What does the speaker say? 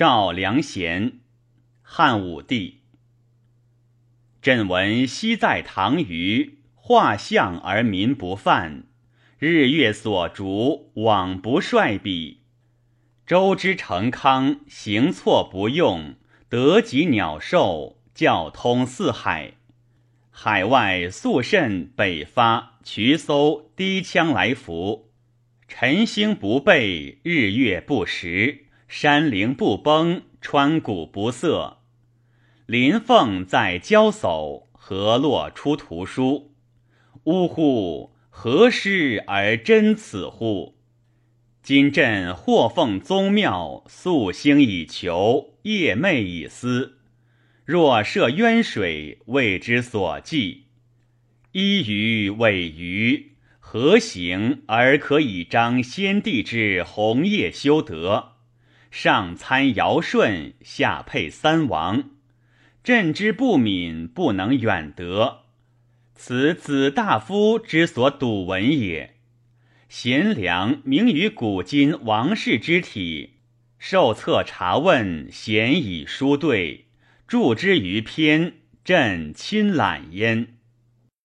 赵良贤，汉武帝。朕闻昔在唐虞，画像而民不犯，日月所逐，往不率比。周之成康，行错不用，得及鸟兽，教通四海。海外肃慎，北发，渠搜，低羌来服。晨星不备，日月不食，山陵不崩，川谷不塞。林凤在交叟，河洛出图书。呜呼！何师而真此乎？今朕或奉宗庙，夙兴以求，夜寐以思。若涉渊水，为之所寄。依于委于。何行而可以彰先帝之弘业修德？上参尧舜，下配三王。朕之不敏，不能远得。此子大夫之所笃闻也。贤良明于古今王室之体，受册查问，贤以书对，著之于篇，朕亲览焉。